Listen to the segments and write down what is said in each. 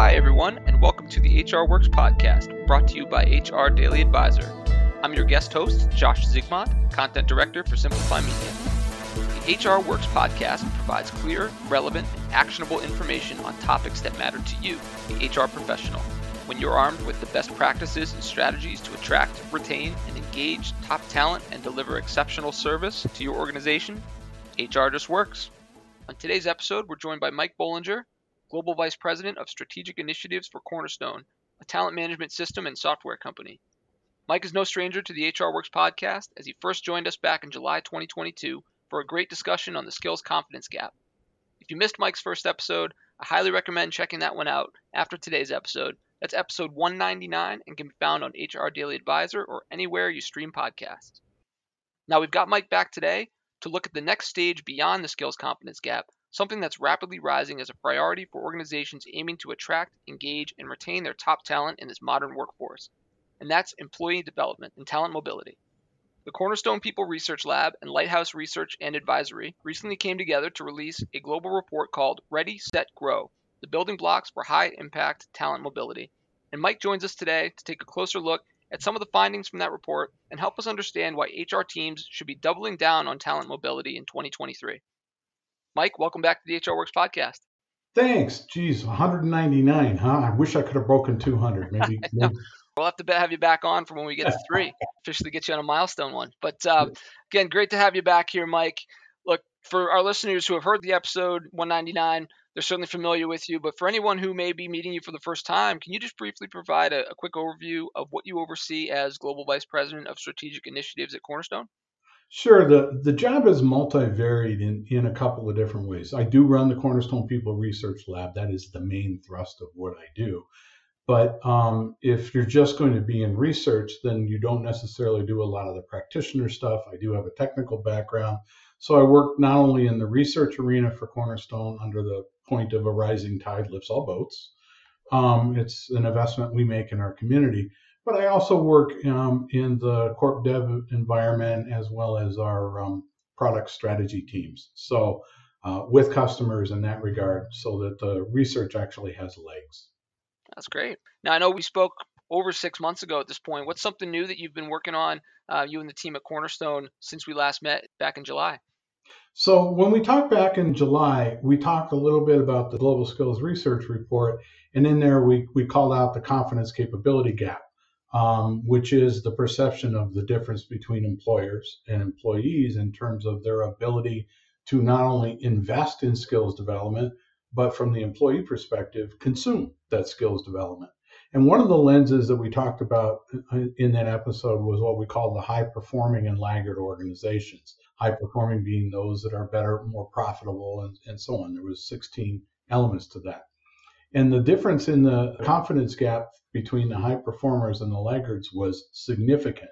Hi, everyone, and welcome to the HR Works podcast, brought to you by HR Daily Advisor. I'm your guest host, Josh Zigmond, Content Director for Simplify Media. The HR Works podcast provides clear, relevant, and actionable information on topics that matter to you, the HR professional. When you're armed with the best practices and strategies to attract, retain, and engage top talent and deliver exceptional service to your organization, HR just works. On today's episode, we're joined by Mike Bollinger, Global Vice President of Strategic Initiatives for Cornerstone, a talent management system and software company. Mike is no stranger to the HR Works podcast as he first joined us back in July 2022 for a great discussion on the skills confidence gap. If you missed Mike's first episode, I highly recommend checking that one out after today's episode. That's episode 199 and can be found on HR Daily Advisor or anywhere you stream podcasts. Now we've got Mike back today to look at the next stage beyond the skills confidence gap something that's rapidly rising as a priority for organizations aiming to attract, engage, and retain their top talent in this modern workforce. And that's employee development and talent mobility. The Cornerstone People Research Lab and Lighthouse Research and Advisory recently came together to release a global report called Ready, Set, Grow The Building Blocks for High Impact Talent Mobility. And Mike joins us today to take a closer look at some of the findings from that report and help us understand why HR teams should be doubling down on talent mobility in 2023. Mike, welcome back to the HR Works podcast. Thanks. Geez, 199, huh? I wish I could have broken 200. Maybe. maybe. We'll have to have you back on for when we get to three, officially get you on a milestone one. But uh, again, great to have you back here, Mike. Look, for our listeners who have heard the episode 199, they're certainly familiar with you. But for anyone who may be meeting you for the first time, can you just briefly provide a, a quick overview of what you oversee as Global Vice President of Strategic Initiatives at Cornerstone? Sure. The, the job is multivaried in, in a couple of different ways. I do run the Cornerstone People Research Lab. That is the main thrust of what I do. But um, if you're just going to be in research, then you don't necessarily do a lot of the practitioner stuff. I do have a technical background. So I work not only in the research arena for Cornerstone under the point of a rising tide lifts all boats. Um, it's an investment we make in our community but I also work um, in the corp dev environment as well as our um, product strategy teams. So uh, with customers in that regard, so that the research actually has legs. That's great. Now I know we spoke over six months ago at this point. What's something new that you've been working on, uh, you and the team at Cornerstone, since we last met back in July? So when we talked back in July, we talked a little bit about the Global Skills Research Report, and in there we, we called out the confidence capability gap um, which is the perception of the difference between employers and employees in terms of their ability to not only invest in skills development, but from the employee perspective, consume that skills development. And one of the lenses that we talked about in that episode was what we call the high performing and laggard organizations. High performing being those that are better, more profitable, and, and so on. There was 16 elements to that. And the difference in the confidence gap between the high performers and the laggards was significant.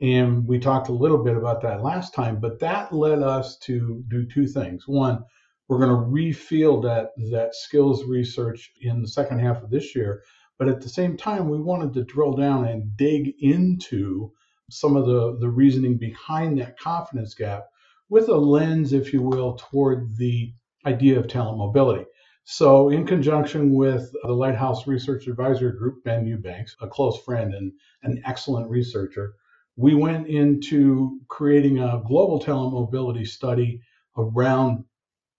And we talked a little bit about that last time, but that led us to do two things. One, we're going to refield that, that skills research in the second half of this year. But at the same time, we wanted to drill down and dig into some of the, the reasoning behind that confidence gap with a lens, if you will, toward the idea of talent mobility. So, in conjunction with the Lighthouse Research Advisory Group, Ben Eubanks, a close friend and an excellent researcher, we went into creating a global talent mobility study around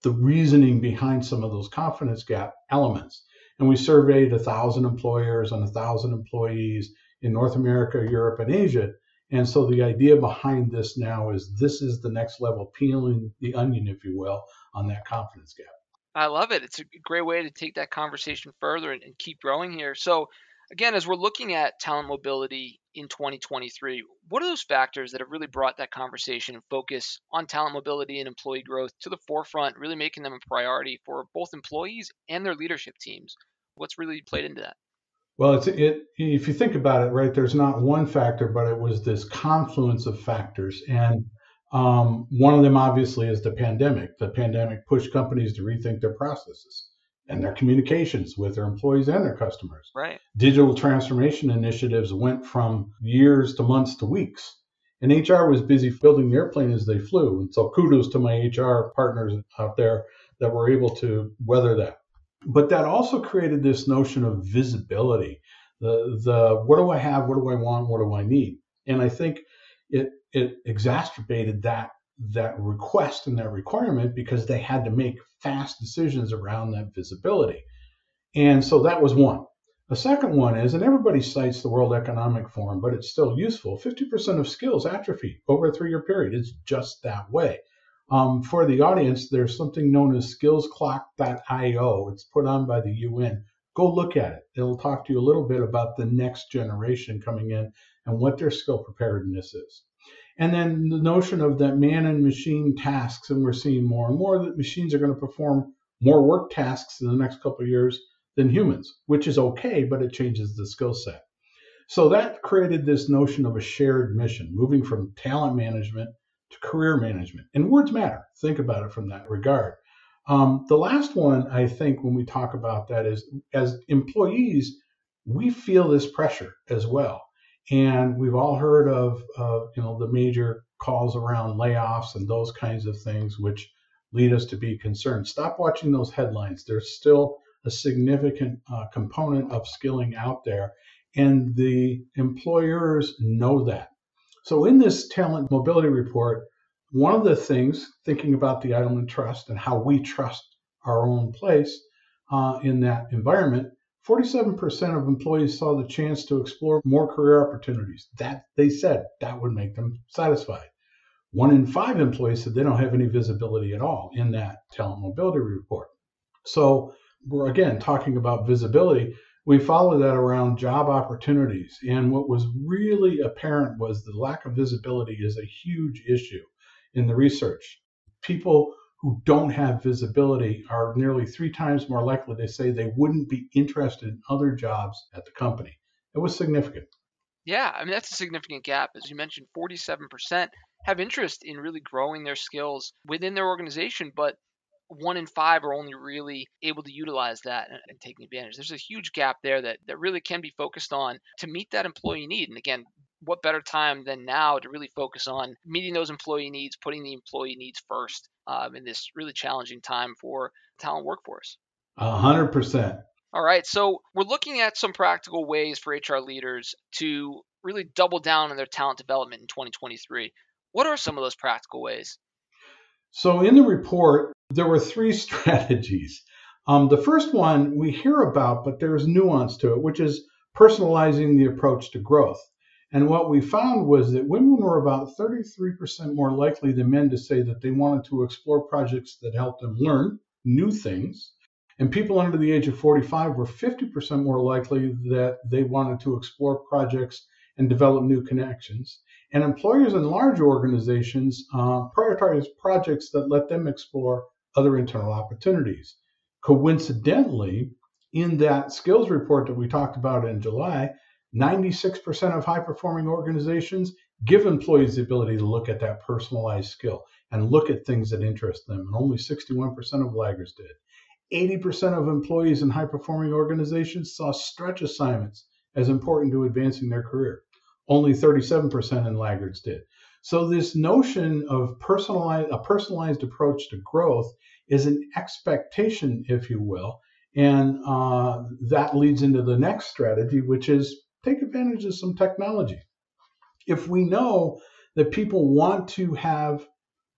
the reasoning behind some of those confidence gap elements. And we surveyed a thousand employers and a thousand employees in North America, Europe, and Asia. And so the idea behind this now is this is the next level, peeling the onion, if you will, on that confidence gap. I love it. It's a great way to take that conversation further and, and keep growing here. So, again, as we're looking at talent mobility in 2023, what are those factors that have really brought that conversation and focus on talent mobility and employee growth to the forefront, really making them a priority for both employees and their leadership teams? What's really played into that? Well, it's it. If you think about it, right, there's not one factor, but it was this confluence of factors, and um, one of them, obviously, is the pandemic. The pandemic pushed companies to rethink their processes and their communications with their employees and their customers. Right. Digital transformation initiatives went from years to months to weeks. And HR was busy building the airplane as they flew. And so kudos to my HR partners out there that were able to weather that. But that also created this notion of visibility. The the what do I have? What do I want? What do I need? And I think it it exacerbated that that request and that requirement because they had to make fast decisions around that visibility. And so that was one. The second one is, and everybody cites the World Economic Forum, but it's still useful 50% of skills atrophy over a three year period. It's just that way. Um, for the audience, there's something known as skillsclock.io. It's put on by the UN. Go look at it. It'll talk to you a little bit about the next generation coming in and what their skill preparedness is. And then the notion of that man and machine tasks, and we're seeing more and more that machines are going to perform more work tasks in the next couple of years than humans, which is okay, but it changes the skill set. So that created this notion of a shared mission, moving from talent management to career management. And words matter. Think about it from that regard. Um, the last one, I think, when we talk about that is as employees, we feel this pressure as well. And we've all heard of, you know, the major calls around layoffs and those kinds of things, which lead us to be concerned. Stop watching those headlines. There's still a significant uh, component of skilling out there, and the employers know that. So, in this talent mobility report, one of the things, thinking about the Edelman Trust and how we trust our own place uh, in that environment, 47% of employees saw the chance to explore more career opportunities. That they said that would make them satisfied. One in five employees said they don't have any visibility at all in that talent mobility report. So we're again talking about visibility. We follow that around job opportunities. And what was really apparent was the lack of visibility is a huge issue in the research. People who don't have visibility are nearly three times more likely to say they wouldn't be interested in other jobs at the company. It was significant. Yeah, I mean, that's a significant gap. As you mentioned, 47% have interest in really growing their skills within their organization, but one in five are only really able to utilize that and, and, taking advantage. There's a huge gap there that, that really can be focused on to meet that employee need. And again, what better time than now to really focus on meeting those employee needs, putting the employee needs first um, in this really challenging time for talent workforce. A hundred percent. All right, so we're looking at some practical ways for HR leaders to really double down on their talent development in 2023. What are some of those practical ways? So, in the report, there were three strategies. Um, the first one we hear about, but there's nuance to it, which is personalizing the approach to growth. And what we found was that women were about 33% more likely than men to say that they wanted to explore projects that helped them learn new things. And people under the age of 45 were 50% more likely that they wanted to explore projects and develop new connections. And employers in large organizations uh, prioritize projects that let them explore other internal opportunities. Coincidentally, in that skills report that we talked about in July, 96% of high performing organizations give employees the ability to look at that personalized skill and look at things that interest them. And only 61% of laggards did. 80% of employees in high performing organizations saw stretch assignments as important to advancing their career. Only 37% in laggards did. So this notion of personalized a personalized approach to growth is an expectation, if you will, and uh, that leads into the next strategy, which is take advantage of some technology. If we know that people want to have,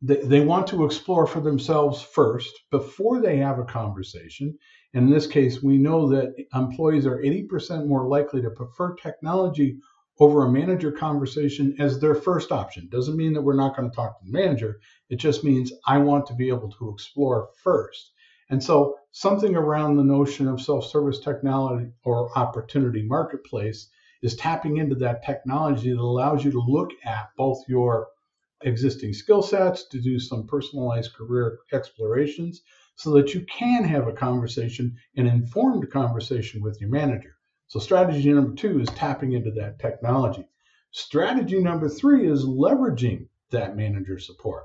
they, want to explore for themselves first before they have a conversation, and in this case, we know that employees are 80% more likely to prefer technology over a manager conversation as their first option. Doesn't mean that we're not going to talk to the manager. It just means I want to be able to explore first. And so something around the notion of self-service technology or opportunity marketplace is tapping into that technology that allows you to look at both your existing skill sets to do some personalized career explorations so that you can have a conversation, an informed conversation with your manager. So strategy number two is tapping into that technology. Strategy number three is leveraging that manager support.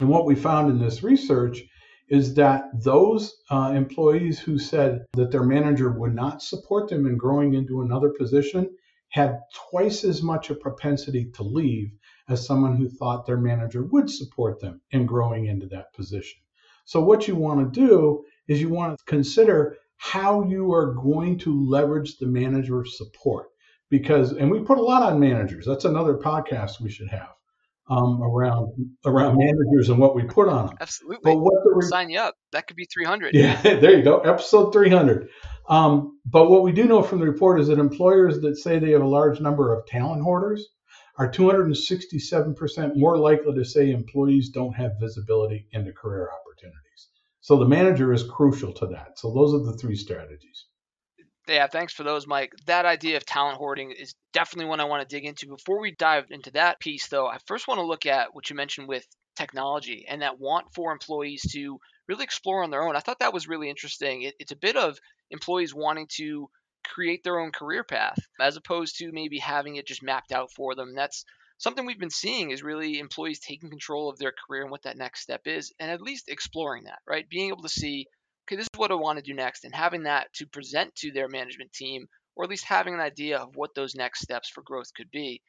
And what we found in this research is that those uh, employees who said that their manager would not support them in growing into another position had twice as much a propensity to leave as someone who thought their manager would support them in growing into that position. So, what you want to do is you want to consider how you are going to leverage the manager support. Because, and we put a lot on managers. That's another podcast we should have um, around around managers and what we put on them. Absolutely. But what the re- sign you up. That could be 300. Yeah, there you go. Episode 300. Um, but what we do know from the report is that employers that say they have a large number of talent hoarders are 267% more likely to say employees don't have visibility into career opportunities. So the manager is crucial to that. So those are the three strategies. Yeah, thanks for those, Mike. That idea of talent hoarding is definitely one I want to dig into. Before we dive into that piece, though, I first want to look at what you mentioned with technology and that want for employees to really explore on their own. I thought that was really interesting. It, it's a bit of employees wanting to create their own career path as opposed to maybe having it just mapped out for them. That's something we've been seeing is really employees taking control of their career and what that next step is, and at least exploring that, right? Being able to see, okay, this is what I want to do next, and having that to present to their management team, or at least having an idea of what those next steps for growth could be,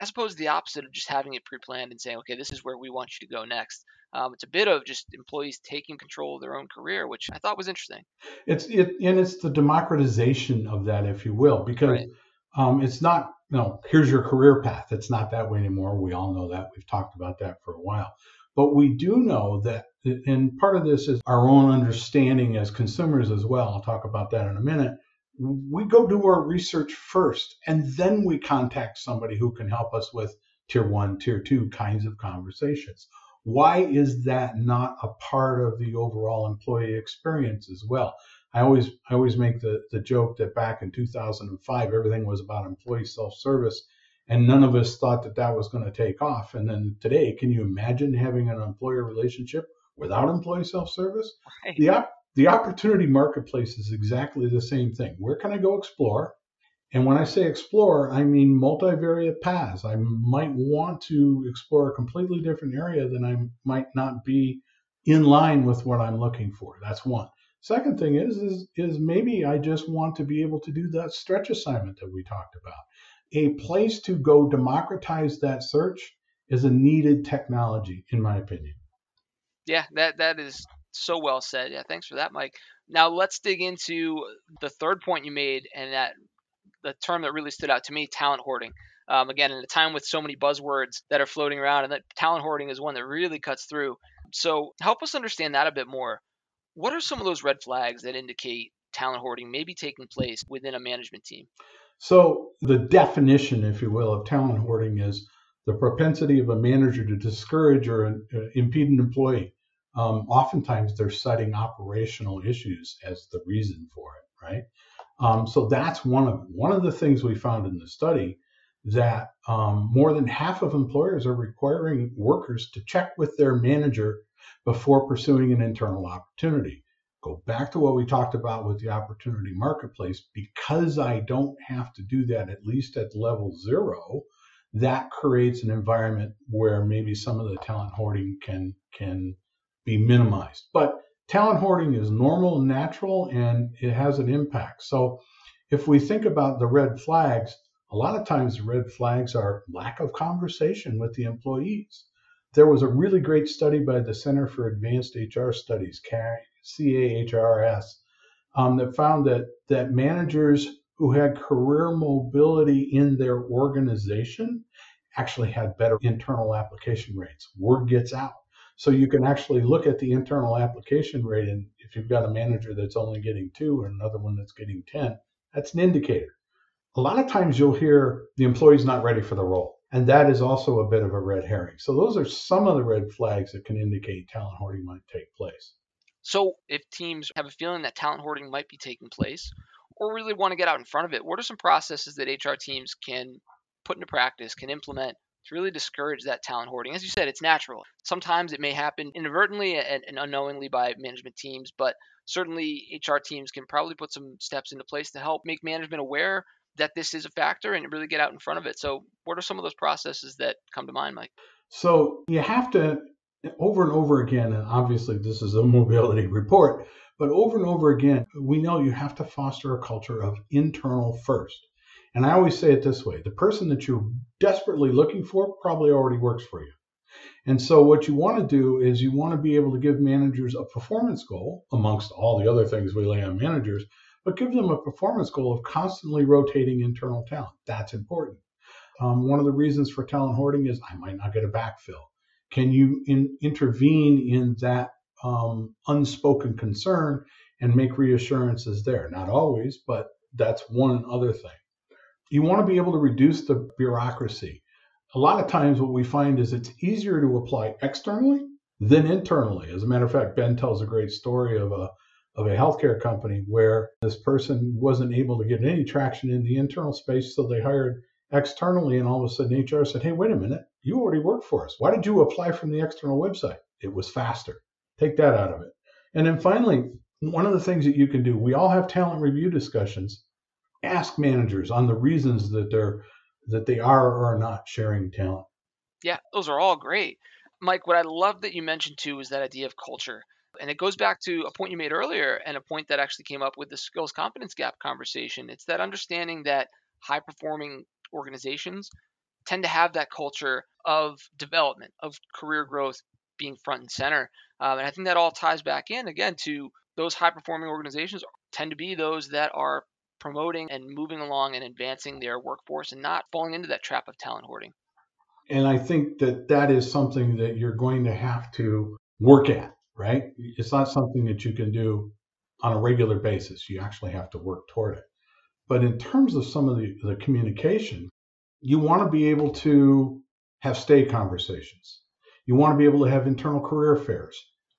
as opposed to the opposite of just having it pre planned and saying, okay, this is where we want you to go next. Um, it's a bit of just employees taking control of their own career, which I thought was interesting. It's it, and it's the democratization of that, if you will, because right. um, it's not no, here's your career path. It's not that way anymore. We all know that. We've talked about that for a while. But we do know that, and part of this is our own understanding as consumers as well. I'll talk about that in a minute. We go do our research first, and then we contact somebody who can help us with tier one, tier two kinds of conversations. Why is that not a part of the overall employee experience as well? I always I always make the, the joke that back in 2005 everything was about employee self-service and none of us thought that that was going to take off and then today can you imagine having an employer relationship without employee self-service right. the op- the opportunity marketplace is exactly the same thing where can I go explore and when I say explore, I mean multivariate paths. I might want to explore a completely different area than I might not be in line with what I'm looking for. That's one. Second thing is, is, is maybe I just want to be able to do that stretch assignment that we talked about. A place to go democratize that search is a needed technology, in my opinion. Yeah, that that is so well said. Yeah, thanks for that, Mike. Now let's dig into the third point you made, and that the term that really stood out to me, talent hoarding. Um, again, in a time with so many buzzwords that are floating around, and that talent hoarding is one that really cuts through. So help us understand that a bit more. What are some of those red flags that indicate talent hoarding may be taking place within a management team? So, the definition, if you will, of talent hoarding is the propensity of a manager to discourage or uh, impede an employee. Um, oftentimes, they're citing operational issues as the reason for it, right? Um, so that's one of one of the things we found in the study that um, more than half of employers are requiring workers to check with their manager before pursuing an internal opportunity. Go back to what we talked about with the opportunity marketplace. Because I don't have to do that, at least at level zero, that creates an environment where maybe some of the talent hoarding can can be minimized. But talent hoarding is normal natural and it has an impact. So if we think about the red flags, a lot of times the red flags are lack of conversation with the employees. There was a really great study by the Center for Advanced HR Studies, CAHRS, um, that found that, that managers who had career mobility in their organization actually had better internal application rates. Word gets out. So you can actually look at the internal application rate, and if you've got a manager that's only getting two and another one that's getting 10, that's an indicator. A lot of times you'll hear the employee's not ready for the role. And that is also a bit of a red herring. So those are some of the red flags that can indicate talent hoarding might take place. So if teams have a feeling that talent hoarding might be taking place or really want to get out in front of it, what are some processes that HR teams can put into practice, can implement to really discourage that talent hoarding? As you said, it's natural. Sometimes it may happen inadvertently and, unknowingly by management teams, but certainly HR teams can probably put some steps into place to help make management aware that this is a factor and really get out in front of it. So, what are some of those processes that come to mind, Mike? So, you have to over and over again, and obviously this is a mobility report, but over and over again, we know you have to foster a culture of internal first. And I always say it this way the person that you're desperately looking for probably already works for you. And so, what you want to do is you want to be able to give managers a performance goal, amongst all the other things we lay on managers, but give them a performance goal of constantly rotating internal talent. That's important. Um, one of the reasons for talent hoarding is I might not get a backfill. Can you in, intervene in that um, unspoken concern and make reassurances there? Not always, but that's one other thing. You want to be able to reduce the bureaucracy. A lot of times, what we find is it's easier to apply externally than internally. As a matter of fact, Ben tells a great story of a of a healthcare company where this person wasn't able to get any traction in the internal space, so they hired externally, and all of a sudden HR said, Hey, wait a minute, you already work for us. Why did you apply from the external website? It was faster. Take that out of it. And then finally, one of the things that you can do, we all have talent review discussions. Ask managers on the reasons that they're that they are or are not sharing talent. Yeah, those are all great. Mike, what I love that you mentioned too is that idea of culture. And it goes back to a point you made earlier and a point that actually came up with the skills competence gap conversation. It's that understanding that high performing organizations tend to have that culture of development, of career growth being front and center. Um, and I think that all ties back in again to those high performing organizations tend to be those that are promoting and moving along and advancing their workforce and not falling into that trap of talent hoarding. And I think that that is something that you're going to have to work at, right? It's not something that you can do on a regular basis. You actually have to work toward it. But in terms of some of the, the communication, you want to be able to have stay conversations. You want to be able to have internal career fairs.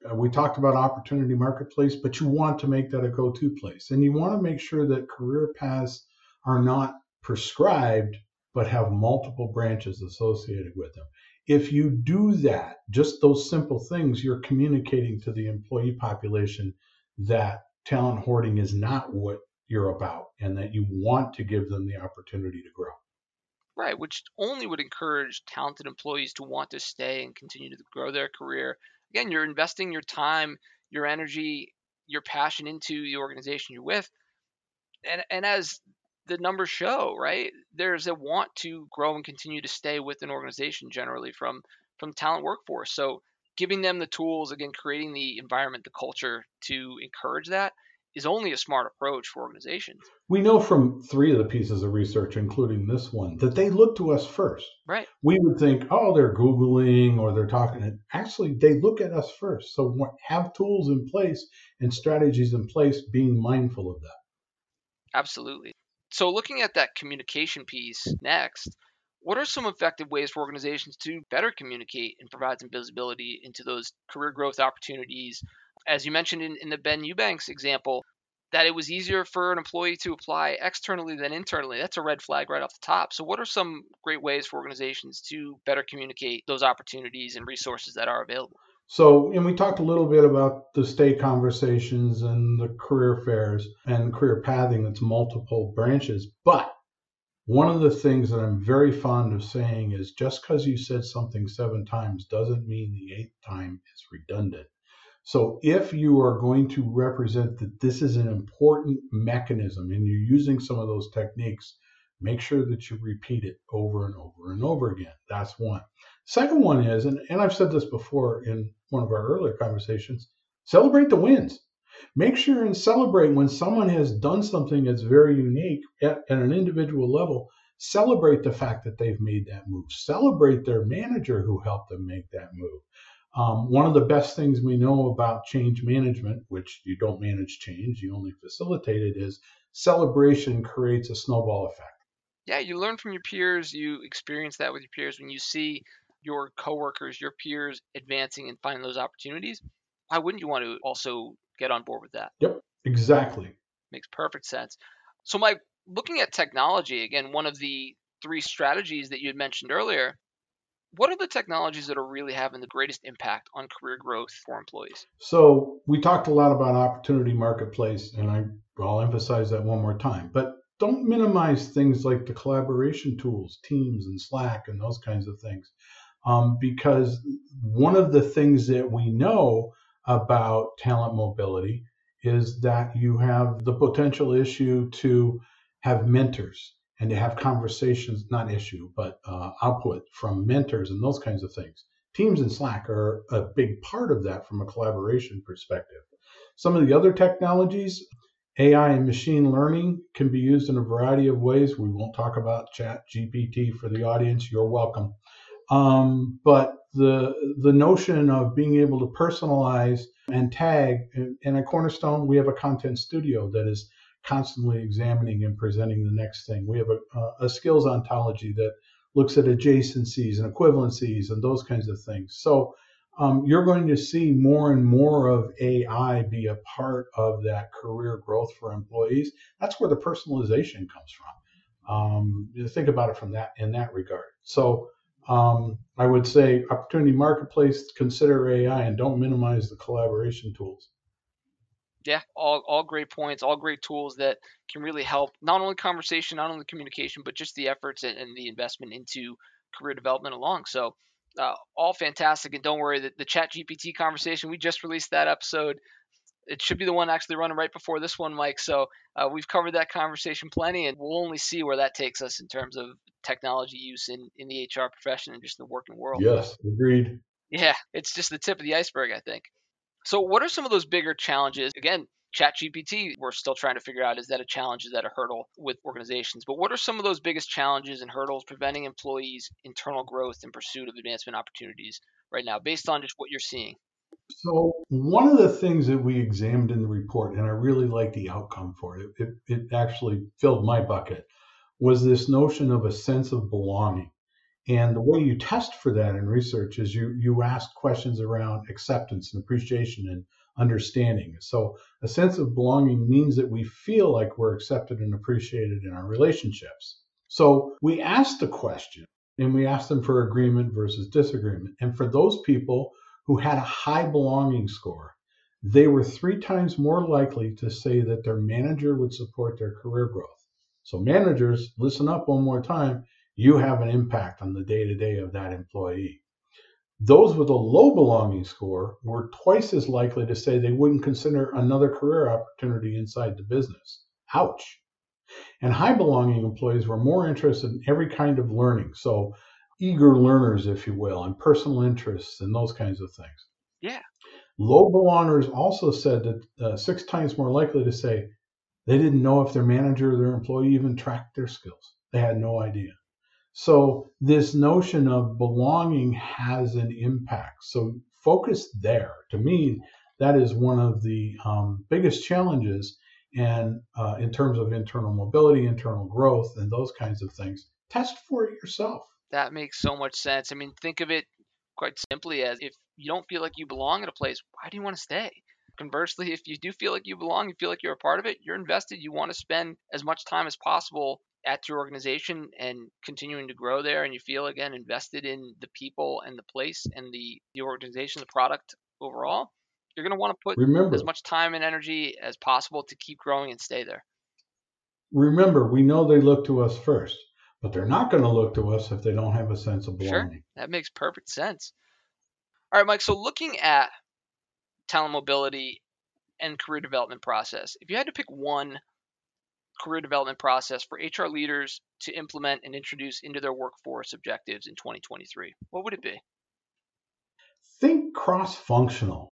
Uh, we talked about opportunity marketplace, but you want to make that a go to place. And you want to make sure that career paths are not prescribed, but have multiple branches associated with them. If you do that, just those simple things, you're communicating to the employee population that talent hoarding is not what you're about and that you want to give them the opportunity to grow. Right, which only would encourage talented employees to want to stay and continue to grow their career. Again, you're investing your time, your energy, your passion into the organization you're with. And and as the numbers show, right? There's a want to grow and continue to stay with an organization generally from from talent workforce. So giving them the tools, again, creating the environment, the culture to encourage that is only a smart approach for organizations. We know from three of the pieces of research, including this one, that they look to us first. Right. We would think, oh, they're Googling or they're talking. Actually, they look at us first. So have tools in place and strategies in place, being mindful of that. Absolutely. So, looking at that communication piece next, what are some effective ways for organizations to better communicate and provide some visibility into those career growth opportunities as you mentioned in, in the Ben Eubanks example, that it was easier for an employee to apply externally than internally. That's a red flag right off the top. So, what are some great ways for organizations to better communicate those opportunities and resources that are available? So, and we talked a little bit about the stay conversations and the career fairs and career pathing that's multiple branches. But one of the things that I'm very fond of saying is just because you said something seven times doesn't mean the eighth time is redundant. So if you are going to represent that this is an important mechanism and you're using some of those techniques, make sure that you repeat it over and over and over again. That's one. Second one is, and, and I've said this before in one of our earlier conversations, celebrate the wins. Make sure and celebrate when someone has done something that's very unique at, at an individual level. Celebrate the fact that they've made that move. Celebrate their manager who helped them make that move. Um, one of the best things we know about change management, which you don't manage change, you only facilitate it, is celebration creates a snowball effect. Yeah, you learn from your peers. You experience that with your peers when you see your coworkers, your peers advancing and finding those opportunities. Why wouldn't you want to also get on board with that? Yep, exactly. Makes perfect sense. So, Mike, looking at technology, again, one of the three strategies that you had mentioned earlier what are the technologies that are really having the greatest impact on career growth for employees? So we talked a lot about opportunity marketplace, and I'll emphasize that one more time. But don't minimize things like the collaboration tools, Teams and Slack, and those kinds of things, um, because one of the things that we know about talent mobility is that you have the potential issue to have mentors and to have conversations, not issue, but uh, output from mentors and those kinds of things. Teams and Slack are a big part of that from a collaboration perspective. Some of the other technologies, AI and machine learning can be used in a variety of ways. We won't talk about Chat GPT for the audience. You're welcome. Um, but the the notion of being able to personalize and tag, and at Cornerstone, we have a content studio that is constantly examining and presenting the next thing. We have a, a skills ontology that looks at adjacencies and equivalencies and those kinds of things. So um, you're going to see more and more of AI be a part of that career growth for employees. That's where the personalization comes from. Um, think about it from that in that regard. So um, I would say opportunity marketplace, consider AI, and don't minimize the collaboration tools. Yeah, all, all great points, all great tools that can really help not only conversation, not only communication, but just the efforts and, and the investment into career development along. So uh, all fantastic. And don't worry, the, the Chat GPT conversation, we just released that episode. It should be the one actually running right before this one, Mike. So uh, we've covered that conversation plenty, and we'll only see where that takes us in terms of technology use in, in the HR profession and just the working world. Yes, agreed. Yeah, it's just the tip of the iceberg, I think. So, what are some of those bigger challenges? Again, ChatGPT, we're still trying to figure out is that a challenge, is that a hurdle with organizations? But what are some of those biggest challenges and hurdles preventing employees' internal growth and pursuit of advancement opportunities right now, based on just what you're seeing? So, one of the things that we examined in the report, and I really like the outcome for it, it, it actually filled my bucket, was this notion of a sense of belonging. And the way you test for that in research is you you ask questions around acceptance and appreciation and understanding. So a sense of belonging means that we feel like we're accepted and appreciated in our relationships. So we asked the question and we asked them for agreement versus disagreement. And for those people who had a high belonging score, they were three times more likely to say that their manager would support their career growth. So managers, listen up one more time. You have an impact on the day to day of that employee. Those with a low belonging score were twice as likely to say they wouldn't consider another career opportunity inside the business. Ouch. And high belonging employees were more interested in every kind of learning. So, eager learners, if you will, and personal interests and those kinds of things. Yeah. Low belongers also said that uh, six times more likely to say they didn't know if their manager or their employee even tracked their skills. They had no idea. So this notion of belonging has an impact. So focus there. To me, that is one of the um, biggest challenges and uh, in terms of internal mobility, internal growth, and those kinds of things. Test for it yourself. That makes so much sense. I mean, think of it quite simply as if you don't feel like you belong at a place, why do you want to stay? Conversely, if you do feel like you belong, you feel like you're a part of it, you're invested, you want to spend as much time as possible at your organization and continuing to grow there and you feel again invested in the people and the place and the, the organization, the product overall, you're going to want to put remember, as much time and energy as possible to keep growing and stay there. Remember, we know they look to us first, but they're not going to look to us if they don't have a sense of belonging. Sure, that makes perfect sense. All right, Mike. So looking at talent mobility and career development process, if you had to pick one career development process for HR leaders to implement and introduce into their workforce objectives in 2023? What would it be? Think cross functional.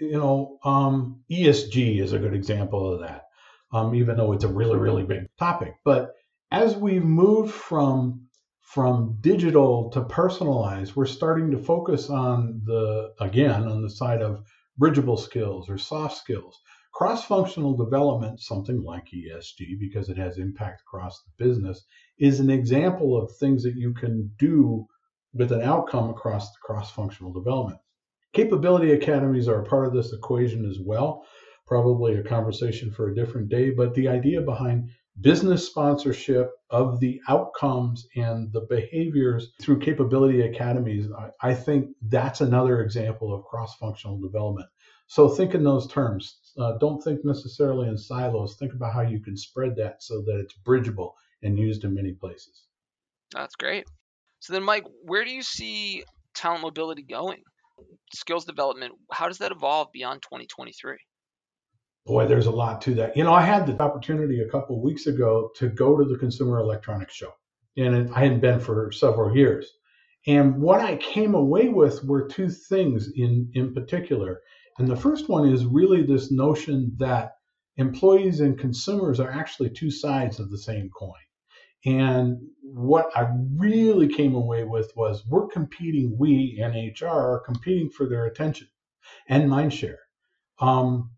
You know, um, ESG is a good example of that, um, even though it's a really, really big topic. But as we've moved from from digital to personalized, we're starting to focus on the again on the side of bridgeable skills or soft skills Cross functional development, something like ESG, because it has impact across the business, is an example of things that you can do with an outcome across the cross functional development. Capability academies are a part of this equation as well. Probably a conversation for a different day, but the idea behind business sponsorship of the outcomes and the behaviors through capability academies, I, I think that's another example of cross functional development. So think in those terms. Uh, don't think necessarily in silos. Think about how you can spread that so that it's bridgeable and used in many places. That's great. So then, Mike, where do you see talent mobility going? Skills development, how does that evolve beyond 2023? Boy, there's a lot to that. You know, I had the opportunity a couple weeks ago to go to the Consumer Electronics Show, and I hadn't been for several years. And what I came away with were two things in, in particular. And the first one is really this notion that employees and consumers are actually two sides of the same coin. And what I really came away with was we're competing, we and HR are competing for their attention and mind share. Um,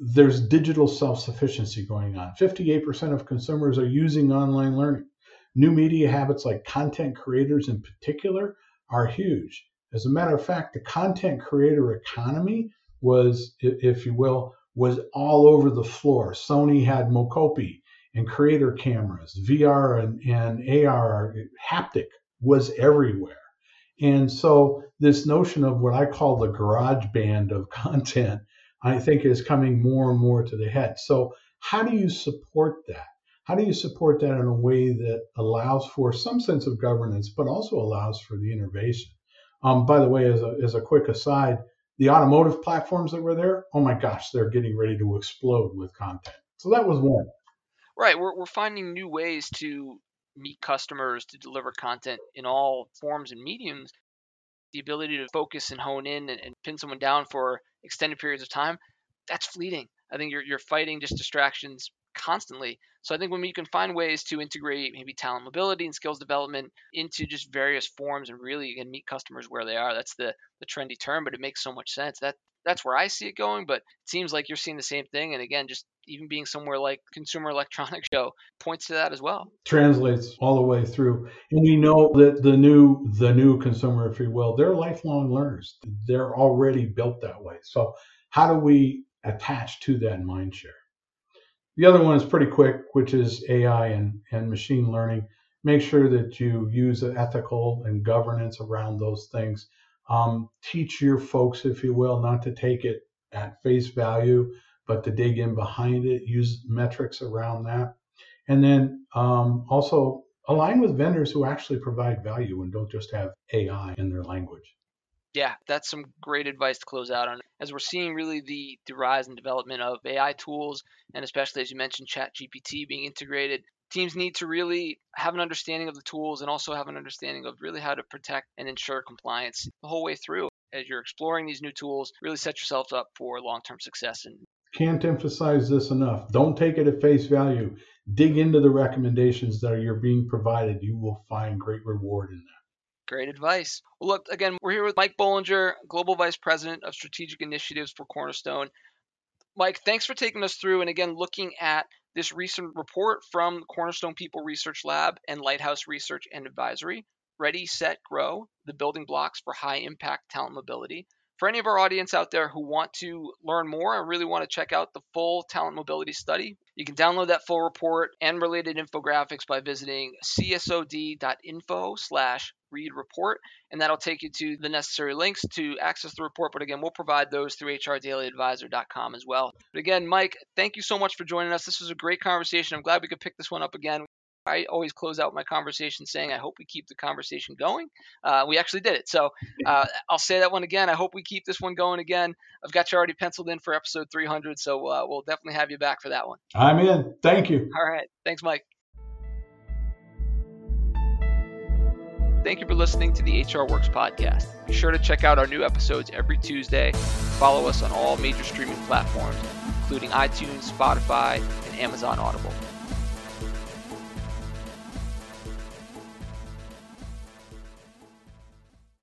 there's digital self sufficiency going on. 58% of consumers are using online learning. New media habits like content creators in particular are huge. As a matter of fact, the content creator economy was, if you will, was all over the floor. Sony had Mocopi and creator cameras, VR and, and AR, haptic was everywhere. And so this notion of what I call the garage band of content, I think is coming more and more to the head. So how do you support that? How do you support that in a way that allows for some sense of governance, but also allows for the innovation? Um, by the way, as a, as a quick aside, the automotive platforms that were there, oh my gosh, they're getting ready to explode with content. So that was one. Right. We're, we're finding new ways to meet customers, to deliver content in all forms and mediums. The ability to focus and hone in and, and pin someone down for extended periods of time, that's fleeting. I think you're, you're fighting just distractions constantly. So I think when you can find ways to integrate maybe talent mobility and skills development into just various forms and really again meet customers where they are, that's the the trendy term, but it makes so much sense. That that's where I see it going, but it seems like you're seeing the same thing. And again, just even being somewhere like Consumer Electronics Show points to that as well. Translates all the way through, and we know that the new the new consumer, if you will, they're lifelong learners. They're already built that way. So how do we attach to that mind share? The other one is pretty quick, which is AI and, and machine learning. Make sure that you use ethical and governance around those things. Um, teach your folks, if you will, not to take it at face value, but to dig in behind it, use metrics around that. And then um, also align with vendors who actually provide value and don't just have AI in their language yeah, that's some great advice to close out on. As we're seeing really the, the rise and development of AI tools, and especially as you mentioned, Chat GPT being integrated, teams need to really have an understanding of the tools and also have an understanding of really how to protect and ensure compliance the whole way through. As you're exploring these new tools, really set yourself up for long-term success. And can't emphasize this enough. Don't take it at face value. Dig into the recommendations that are you're being provided. You will find great reward in that. Great advice. Well, look, again, we're here with Mike Bollinger, Global Vice President of Strategic Initiatives for Cornerstone. Mike, thanks for taking us through and again looking at this recent report from Cornerstone People Research Lab and Lighthouse Research and Advisory Ready, Set, Grow, the building blocks for high impact talent mobility for any of our audience out there who want to learn more and really want to check out the full talent mobility study, you can download that full report and related infographics by visiting csod.info slash read report, and that'll take you to the necessary links to access the report. But again, we'll provide those through hrdailyadvisor.com as well. But again, Mike, thank you so much for joining us. This was a great conversation. I'm glad we could pick this one up again. I always close out my conversation saying, I hope we keep the conversation going. Uh, we actually did it. So uh, I'll say that one again. I hope we keep this one going again. I've got you already penciled in for episode 300. So uh, we'll definitely have you back for that one. I'm in. Thank you. All right. Thanks, Mike. Thank you for listening to the HR Works podcast. Be sure to check out our new episodes every Tuesday. Follow us on all major streaming platforms, including iTunes, Spotify, and Amazon Audible.